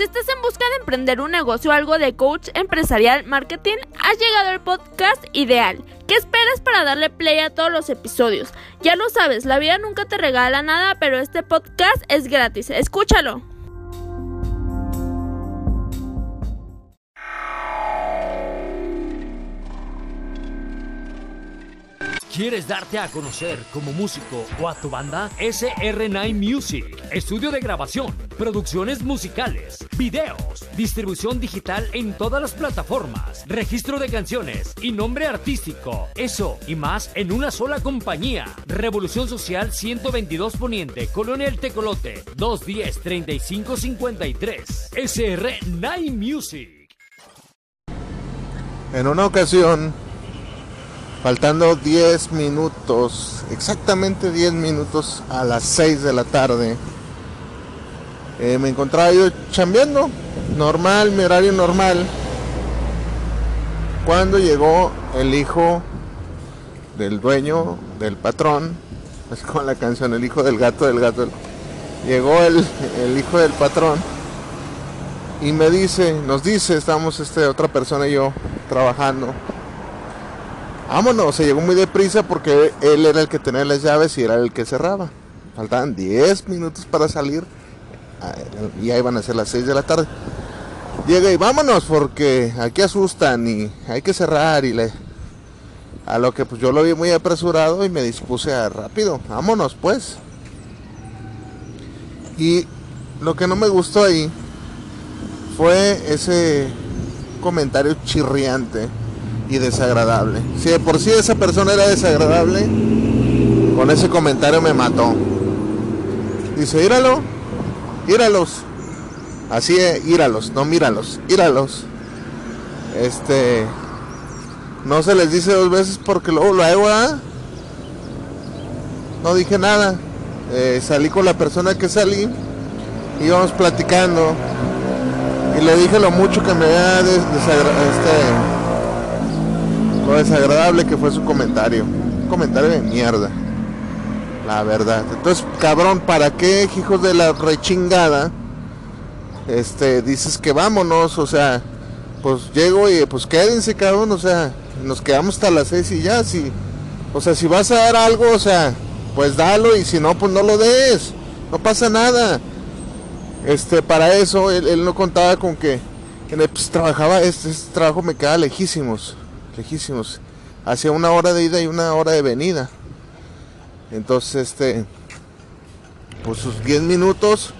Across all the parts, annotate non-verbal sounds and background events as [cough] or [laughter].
Si estás en busca de emprender un negocio o algo de coach empresarial marketing, has llegado al podcast ideal. ¿Qué esperas para darle play a todos los episodios? Ya lo sabes, la vida nunca te regala nada, pero este podcast es gratis. Escúchalo. ¿Quieres darte a conocer como músico o a tu banda? SR9 Music. Estudio de grabación, producciones musicales, videos, distribución digital en todas las plataformas, registro de canciones y nombre artístico. Eso y más en una sola compañía. Revolución Social 122 Poniente, Colonia El Tecolote, 210-3553. SR9 Music. En una ocasión faltando 10 minutos, exactamente 10 minutos a las 6 de la tarde. Eh, me encontraba yo chambeando, normal, mi horario normal. Cuando llegó el hijo del dueño, del patrón, es como la canción, el hijo del gato, del gato. Llegó el, el hijo del patrón y me dice, nos dice, estamos este, otra persona y yo trabajando Vámonos, se llegó muy deprisa porque él era el que tenía las llaves y era el que cerraba. Faltaban 10 minutos para salir y ya iban a ser las 6 de la tarde. Llega y vámonos porque aquí asustan y hay que cerrar y le... A lo que pues yo lo vi muy apresurado y me dispuse a rápido, vámonos pues. Y lo que no me gustó ahí fue ese comentario chirriante y desagradable. Si de por sí esa persona era desagradable, con ese comentario me mató. Dice, íralo, íralos. Así es, íralos, no míralos, íralos. Este, no se les dice dos veces porque luego lo hago, ¿ah? No dije nada. Eh, salí con la persona que salí, íbamos platicando y le dije lo mucho que me había desagradado. Este, desagradable que fue su comentario. Un comentario de mierda. La verdad. Entonces, cabrón, ¿para qué, hijos de la rechingada? Este, dices que vámonos, o sea, pues llego y pues quédense, cabrón, o sea, nos quedamos hasta las seis y ya, si, o sea, si vas a dar algo, o sea, pues dalo y si no, pues no lo des, no pasa nada. Este, para eso, él, no contaba con que, pues, trabajaba, este, este trabajo me queda lejísimos lejísimos. Una hora de ida y una hora de venida. Entonces, este, pues sus 10 minutos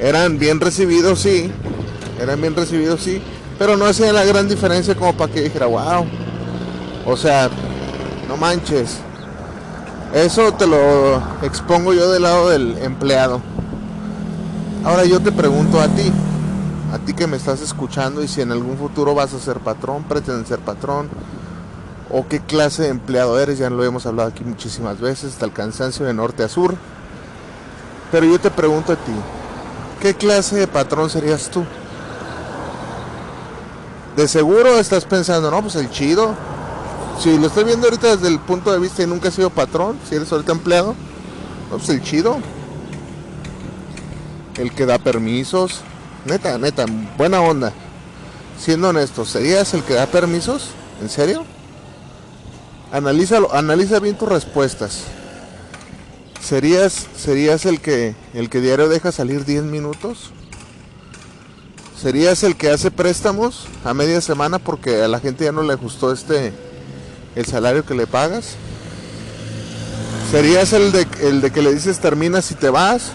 eran bien recibidos, sí. Eran bien recibidos, sí. Pero no hacía la gran diferencia como para que dijera, wow. O sea, no manches. Eso te lo expongo yo del lado del empleado. Ahora yo te pregunto a ti, a ti que me estás escuchando y si en algún futuro vas a ser patrón, pretendes ser patrón, o qué clase de empleado eres, ya lo hemos hablado aquí muchísimas veces, hasta el cansancio de norte a sur. Pero yo te pregunto a ti, ¿qué clase de patrón serías tú? De seguro estás pensando, no, pues el chido. Si lo estoy viendo ahorita desde el punto de vista y nunca has sido patrón, si eres ahorita empleado, no, pues el chido. El que da permisos, Neta, neta, buena onda. Siendo honesto, ¿serías el que da permisos? ¿En serio? Analízalo, analiza bien tus respuestas. ¿Serías, serías el que el que diario deja salir 10 minutos? ¿Serías el que hace préstamos a media semana porque a la gente ya no le ajustó este el salario que le pagas? ¿Serías el de, el de que le dices terminas y te vas?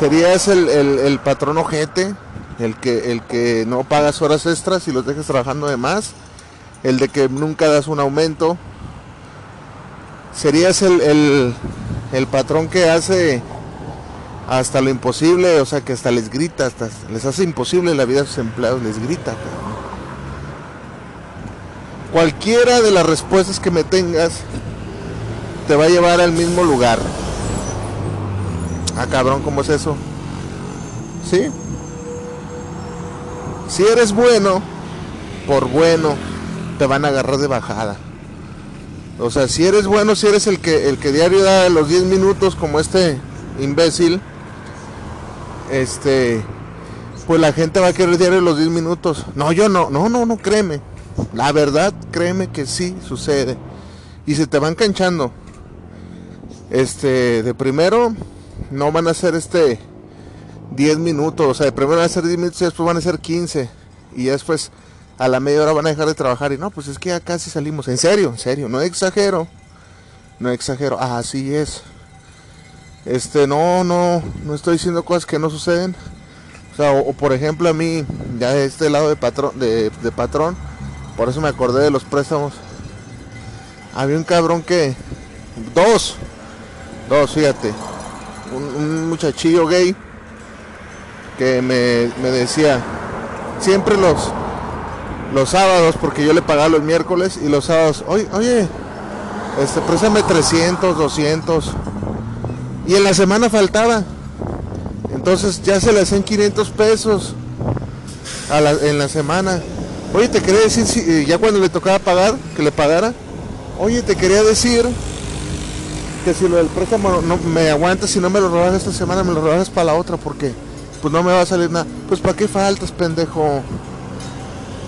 Serías el, el, patrón ojete, el que, el que no pagas horas extras y los dejas trabajando de más, el de que nunca das un aumento, serías el, el, patrón que hace hasta lo imposible, o sea que hasta les grita, hasta les hace imposible la vida a sus empleados, les grita. Cualquiera de las respuestas que me tengas te va a llevar al mismo lugar. Ah, cabrón, ¿cómo es eso? ¿Sí? Si eres bueno, por bueno, te van a agarrar de bajada. O sea, si eres bueno, si eres el que, el que diario da los 10 minutos como este imbécil, este, pues la gente va a querer diario los 10 minutos. No, yo no, no, no, no, créeme. La verdad, créeme que sí sucede. Y se te van canchando. Este, de primero, no van a ser este 10 minutos. O sea, de primero van a ser 10 minutos y después van a ser 15. Y después a la media hora van a dejar de trabajar. Y no, pues es que ya casi salimos. En serio, en serio, no exagero. No exagero. Así es. Este, no, no, no estoy diciendo cosas que no suceden. O sea, o, por ejemplo a mí, ya de este lado de patrón, de, patrón, por eso me acordé de los préstamos. Había un cabrón que, dos, dos, fíjate, un, muchachillo gay que me, me, decía, siempre los, los sábados, porque yo le pagaba los miércoles y los sábados, oye, oye, este, préstame 300, 200. Y en la semana faltaba. Entonces ya se le hacen 500 pesos en la semana. Oye, te quería decir, si, eh, ya cuando le tocaba pagar, que le pagara. Oye, te quería decir que si lo del préstamo no me aguantas, si no me lo robas esta semana, me lo robas para la otra, porque pues no me va a salir nada. Pues ¿para qué faltas, pendejo?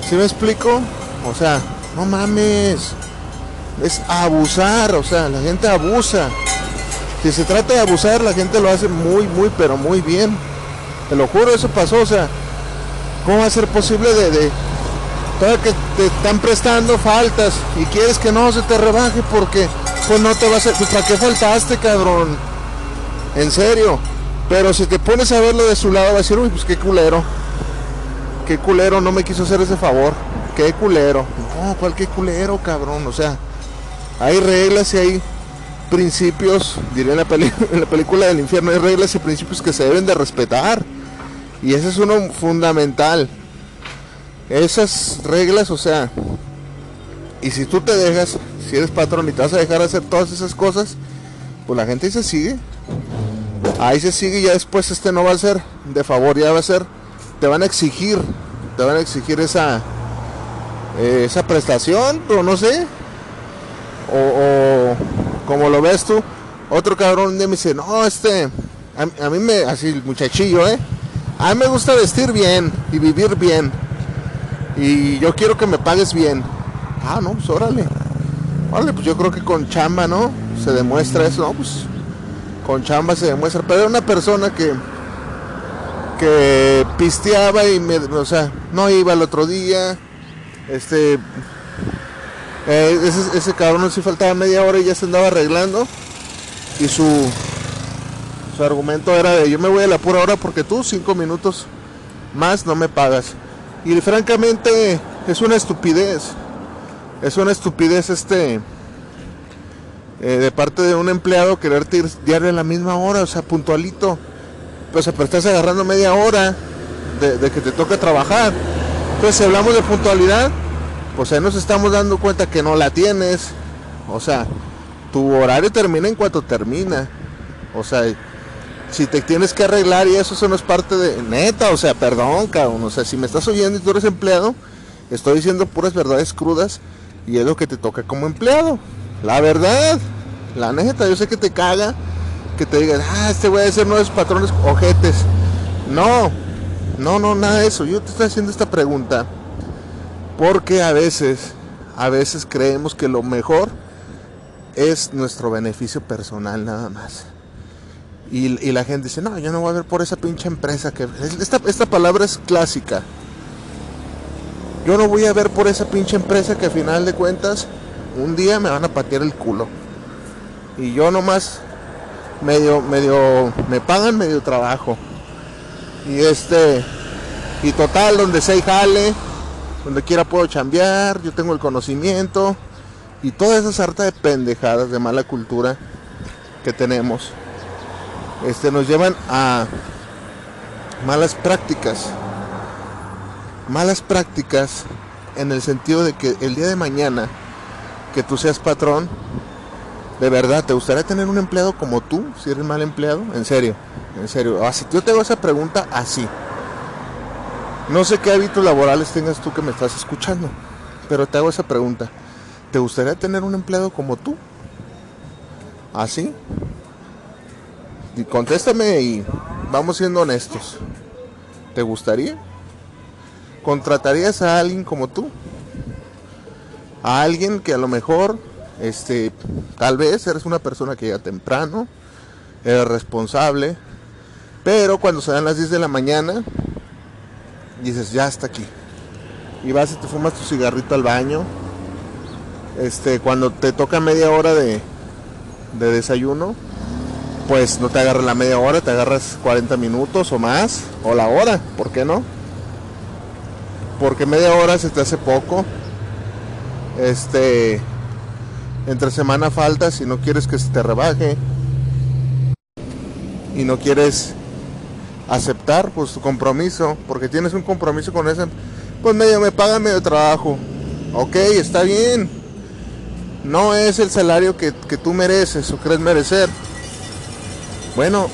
¿Sí me explico? O sea, no mames. Es abusar, o sea, la gente abusa. Si se trata de abusar, la gente lo hace muy, muy, pero muy bien. Te lo juro, eso pasó. O sea, ¿cómo va a ser posible de, de que te están prestando faltas y quieres que no se te rebaje porque no te va a pues para qué faltaste, cabrón. En serio. Pero si te pones a verlo de su lado, va a decir, uy, pues qué culero. Qué culero, no me quiso hacer ese favor. Qué culero. No, cuál qué culero, cabrón. O sea, hay reglas y hay principios, diré en la, [laughs] en la película del infierno, hay reglas y principios que se deben de respetar. Y ese es uno fundamental. Esas reglas, o sea, y si tú te dejas, si eres patrón y te vas a dejar hacer todas esas cosas, pues la gente ahí se sigue. Ahí se sigue y ya después este no va a ser de favor, ya va a ser, te van a exigir, te van a exigir esa, eh, esa prestación, o no sé, o como lo ves tú, otro cabrón me dice, no, este, a, mí me, así el muchachillo, ¿eh? A mí me gusta vestir bien y vivir bien. Y yo quiero que me pagues bien. Ah, no, pues órale. Órale, pues yo creo que con chamba, ¿no? Se demuestra eso, ¿no? Pues con chamba se demuestra. Pero era una persona que, que pisteaba y me, o sea, no iba el otro día. Este, eh, ese, ese, cabrón si faltaba media hora y ya se andaba arreglando. Y su, su argumento era de yo me voy a la pura hora porque tú cinco minutos más no me pagas. Y francamente es una estupidez. Es una estupidez este eh, de parte de un empleado quererte ir diario a la misma hora, o sea, puntualito. Pues pero estás agarrando media hora de, de que te toca trabajar. Entonces si hablamos de puntualidad, pues ahí nos estamos dando cuenta que no la tienes. O sea, tu horario termina en cuanto termina. O sea, si te tienes que arreglar y eso, eso no es parte de... Neta, o sea, perdón, cabrón. O sea, si me estás oyendo y tú eres empleado, estoy diciendo puras verdades crudas y es lo que te toca como empleado. La verdad, la neta, yo sé que te caga que te digan, ah, este voy a ser nuevos patrones ojetes. No, no, no, nada de eso. Yo te estoy haciendo esta pregunta porque a veces, a veces creemos que lo mejor es nuestro beneficio personal nada más. Y, la gente dice, no, yo no voy a ver por esa pinche empresa que... Esta, esta palabra es clásica. Yo no voy a ver por esa pinche empresa que al final de cuentas un día me van a patear el culo. Y yo nomás medio, medio, me pagan medio trabajo. Y este, y total, donde se jale, donde quiera puedo chambear, yo tengo el conocimiento y toda esa sarta de pendejadas de mala cultura que tenemos este, nos llevan a malas prácticas. Malas prácticas en el sentido de que el día de mañana que tú seas patrón, de verdad, ¿te gustaría tener un empleado como tú si eres mal empleado? En serio, en serio. Así, yo te hago esa pregunta así. No sé qué hábitos laborales tengas tú que me estás escuchando, pero te hago esa pregunta. ¿Te gustaría tener un empleado como tú? ¿Así? ¿Ah, y contéstame y vamos siendo honestos. ¿Te gustaría? ¿Contratarías a alguien como tú? A alguien que a lo mejor, este, tal vez eres una persona que llega temprano, eres responsable, pero cuando se dan las 10 de la mañana, dices, ya está aquí. Y vas y te fumas tu cigarrito al baño. Este, cuando te toca media hora de, de desayuno, pues no te agarras la media hora, te agarras 40 minutos o más, o la hora, ¿por qué no? Porque media hora se te hace poco. Este, entre semana falta si no quieres que se te rebaje y no quieres aceptar pues tu compromiso, porque tienes un compromiso con ese, pues medio me pagan medio trabajo. Ok, está bien. No es el salario que, que tú mereces o crees merecer. Bueno,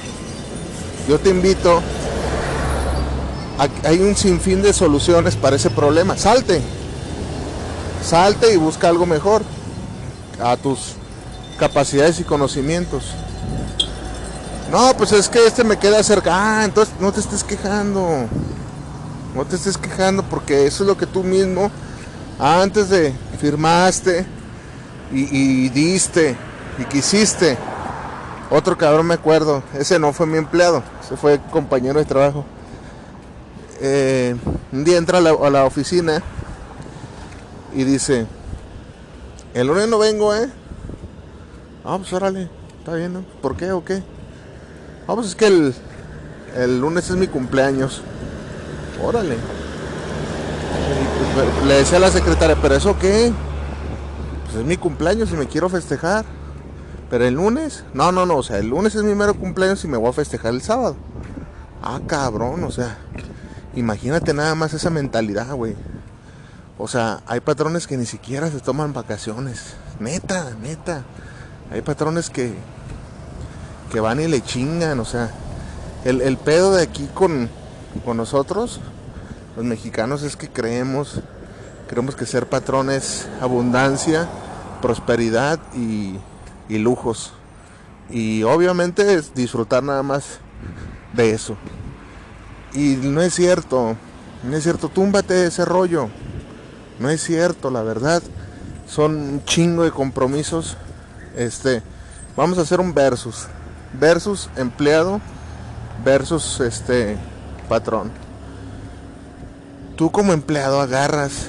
yo te invito. Hay un sinfín de soluciones para ese problema. Salte. Salte y busca algo mejor a tus capacidades y conocimientos. No, pues es que este me queda cerca. Ah, entonces no te estés quejando. No te estés quejando porque eso es lo que tú mismo antes de firmaste y, y diste y quisiste. Otro cabrón me acuerdo, ese no fue mi empleado, ese fue compañero de trabajo. Eh, un día entra a la, oficina y dice, el lunes no vengo, ¿eh? Ah, pues órale, está bien, ¿no? ¿Por qué o qué? Ah, pues es que el, el lunes es mi cumpleaños. Órale. Pues, le decía a la secretaria, ¿pero eso qué? Pues es mi cumpleaños y me quiero festejar. Pero el lunes, no, no, no, o sea, el lunes es mi mero cumpleaños y me voy a festejar el sábado. Ah, cabrón, o sea, imagínate nada más esa mentalidad, güey. O sea, hay patrones que ni siquiera se toman vacaciones. Neta, neta. Hay patrones que, que van y le chingan, o sea, el, el pedo de aquí con, con nosotros, los mexicanos, es que creemos, creemos que ser patrón es abundancia, prosperidad y, y lujos. Y obviamente es disfrutar nada más de eso. Y no es cierto, no es cierto, túmbate ese rollo. No es cierto, la verdad. Son un chingo de compromisos. Este, vamos a hacer un versus. Versus empleado versus este patrón. Tú como empleado agarras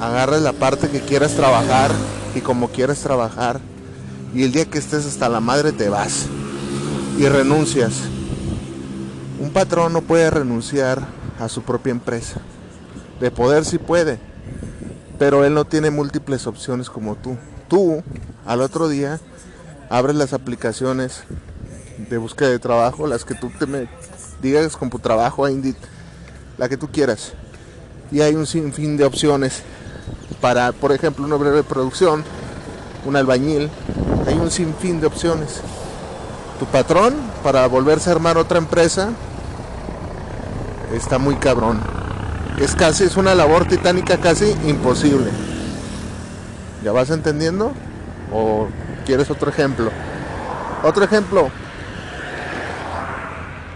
agarras la parte que quieras trabajar y como quieras trabajar y el día que estés hasta la madre te vas y renuncias. Un patrón no puede renunciar a su propia empresa. De poder sí puede, pero él no tiene múltiples opciones como tú. Tú, al otro día, abres las aplicaciones de búsqueda de trabajo, las que tú te me digas con tu trabajo, Indeed, la que tú quieras. Y hay un sinfín de opciones para, por ejemplo, una breve producción, un albañil, hay un sinfín de opciones. Tu patrón, para volverse a armar otra empresa, está muy cabrón. Es casi, es una labor titánica casi imposible. ¿Ya vas entendiendo? ¿O quieres otro ejemplo? Otro ejemplo.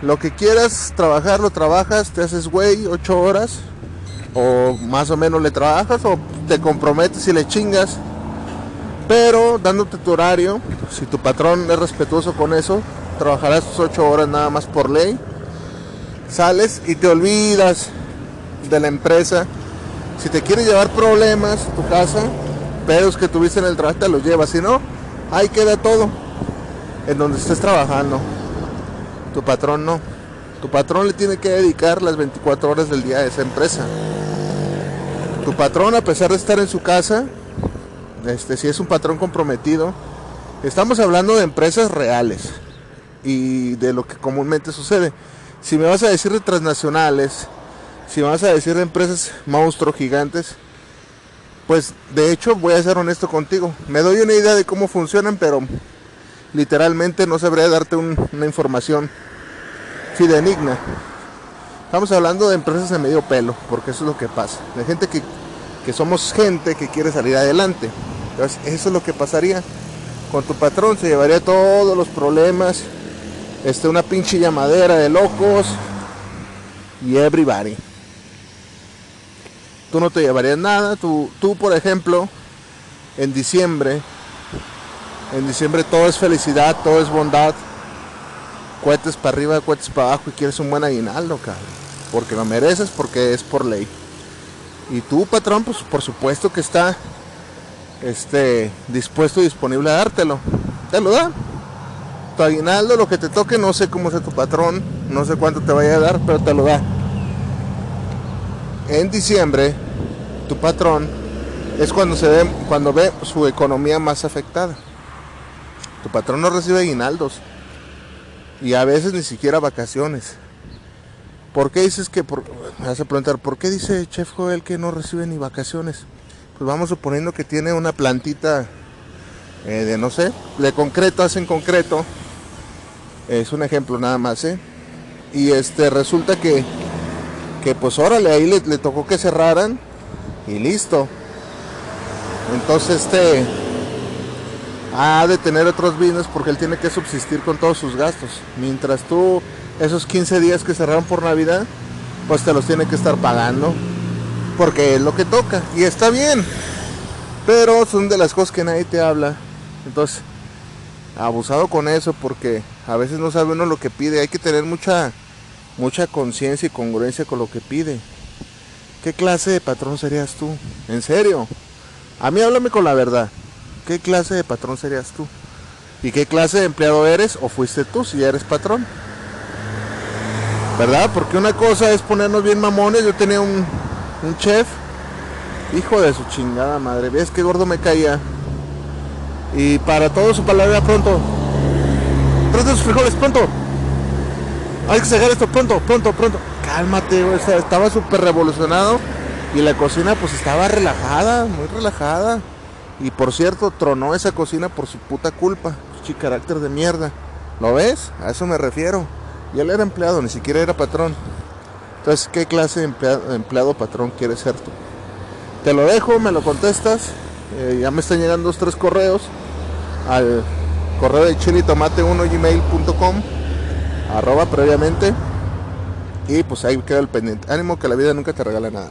Lo que quieras trabajar, lo trabajas, te haces güey ocho horas. O más o menos le trabajas o te comprometes y le chingas pero dándote tu horario, si tu patrón es respetuoso con eso, trabajarás tus 8 horas nada más por ley. Sales y te olvidas de la empresa. Si te quieres llevar problemas tu casa, pedos que tuviste en el trabajo, te los llevas. Si no, ahí queda todo. En donde estés trabajando. Tu patrón no. Tu patrón le tiene que dedicar las 24 horas del día a esa empresa. Tu patrón, a pesar de estar en su casa, este, si es un patrón comprometido, estamos hablando de empresas reales y de lo que comúnmente sucede. Si me vas a decir de transnacionales, si me vas a decir de empresas monstruos gigantes, pues de hecho voy a ser honesto contigo. Me doy una idea de cómo funcionan, pero literalmente no sabría darte un, una información fidedigna. Estamos hablando de empresas de medio pelo, porque eso es lo que pasa. De gente que que somos gente que quiere salir adelante. Entonces, eso es lo que pasaría. Con tu patrón se llevaría todos los problemas, este, una pinche llamadera de locos, y everybody. Tú no te llevarías nada, tú, tú por ejemplo, en diciembre, en diciembre todo es felicidad, todo es bondad, cohetes para arriba, cohetes para abajo y quieres un buen aguinaldo, cabrón. Porque lo mereces, porque es por ley. Y tú, patrón, pues por supuesto que está este, dispuesto y disponible a dártelo. Te lo da. Tu aguinaldo, lo que te toque, no sé cómo sea tu patrón, no sé cuánto te vaya a dar, pero te lo da. En diciembre, tu patrón es cuando se ve, cuando ve su economía más afectada. Tu patrón no recibe aguinaldos y a veces ni siquiera vacaciones. ¿Por qué dices que por, me vas a preguntar por qué dice Chef Joel que no recibe ni vacaciones? Pues vamos suponiendo que tiene una plantita eh, de no sé, de concreto hacen concreto. Es un ejemplo nada más, ¿eh? Y este resulta que que pues órale, ahí le, le tocó que cerraran y listo. Entonces este ha de tener otros bienes porque él tiene que subsistir con todos sus gastos. Mientras tú esos 15 días que cerraron por Navidad, pues te los tiene que estar pagando porque es lo que toca y está bien. Pero son de las cosas que nadie te habla. Entonces, abusado con eso porque a veces no sabe uno lo que pide. Hay que tener mucha mucha conciencia y congruencia con lo que pide. ¿Qué clase de patrón serías tú? ¿En serio? A mí háblame con la verdad. ¿Qué clase de patrón serías tú? ¿Y qué clase de empleado eres o fuiste tú si ya eres patrón? ¿Verdad? Porque una cosa es ponernos bien mamones. Yo tenía un, un chef, hijo de su chingada madre. ¿Ves qué gordo me caía? Y para todo su palabra pronto. Trate sus frijoles pronto. Hay que sacar esto pronto, pronto, pronto. Cálmate. Estaba súper revolucionado. Y la cocina pues estaba relajada, muy relajada. Y por cierto, tronó esa cocina por su puta culpa. Chi carácter de mierda. ¿Lo ves? A eso me refiero. Y él era empleado, ni siquiera era patrón. Entonces, ¿qué clase de empleado, empleado patrón quieres ser tú? Te lo dejo, me lo contestas. Eh, ya me están llegando dos, tres correos al correo de chilitomate1gmail.com arroba previamente y pues ahí queda el pendiente. Ánimo que la vida nunca te regala nada.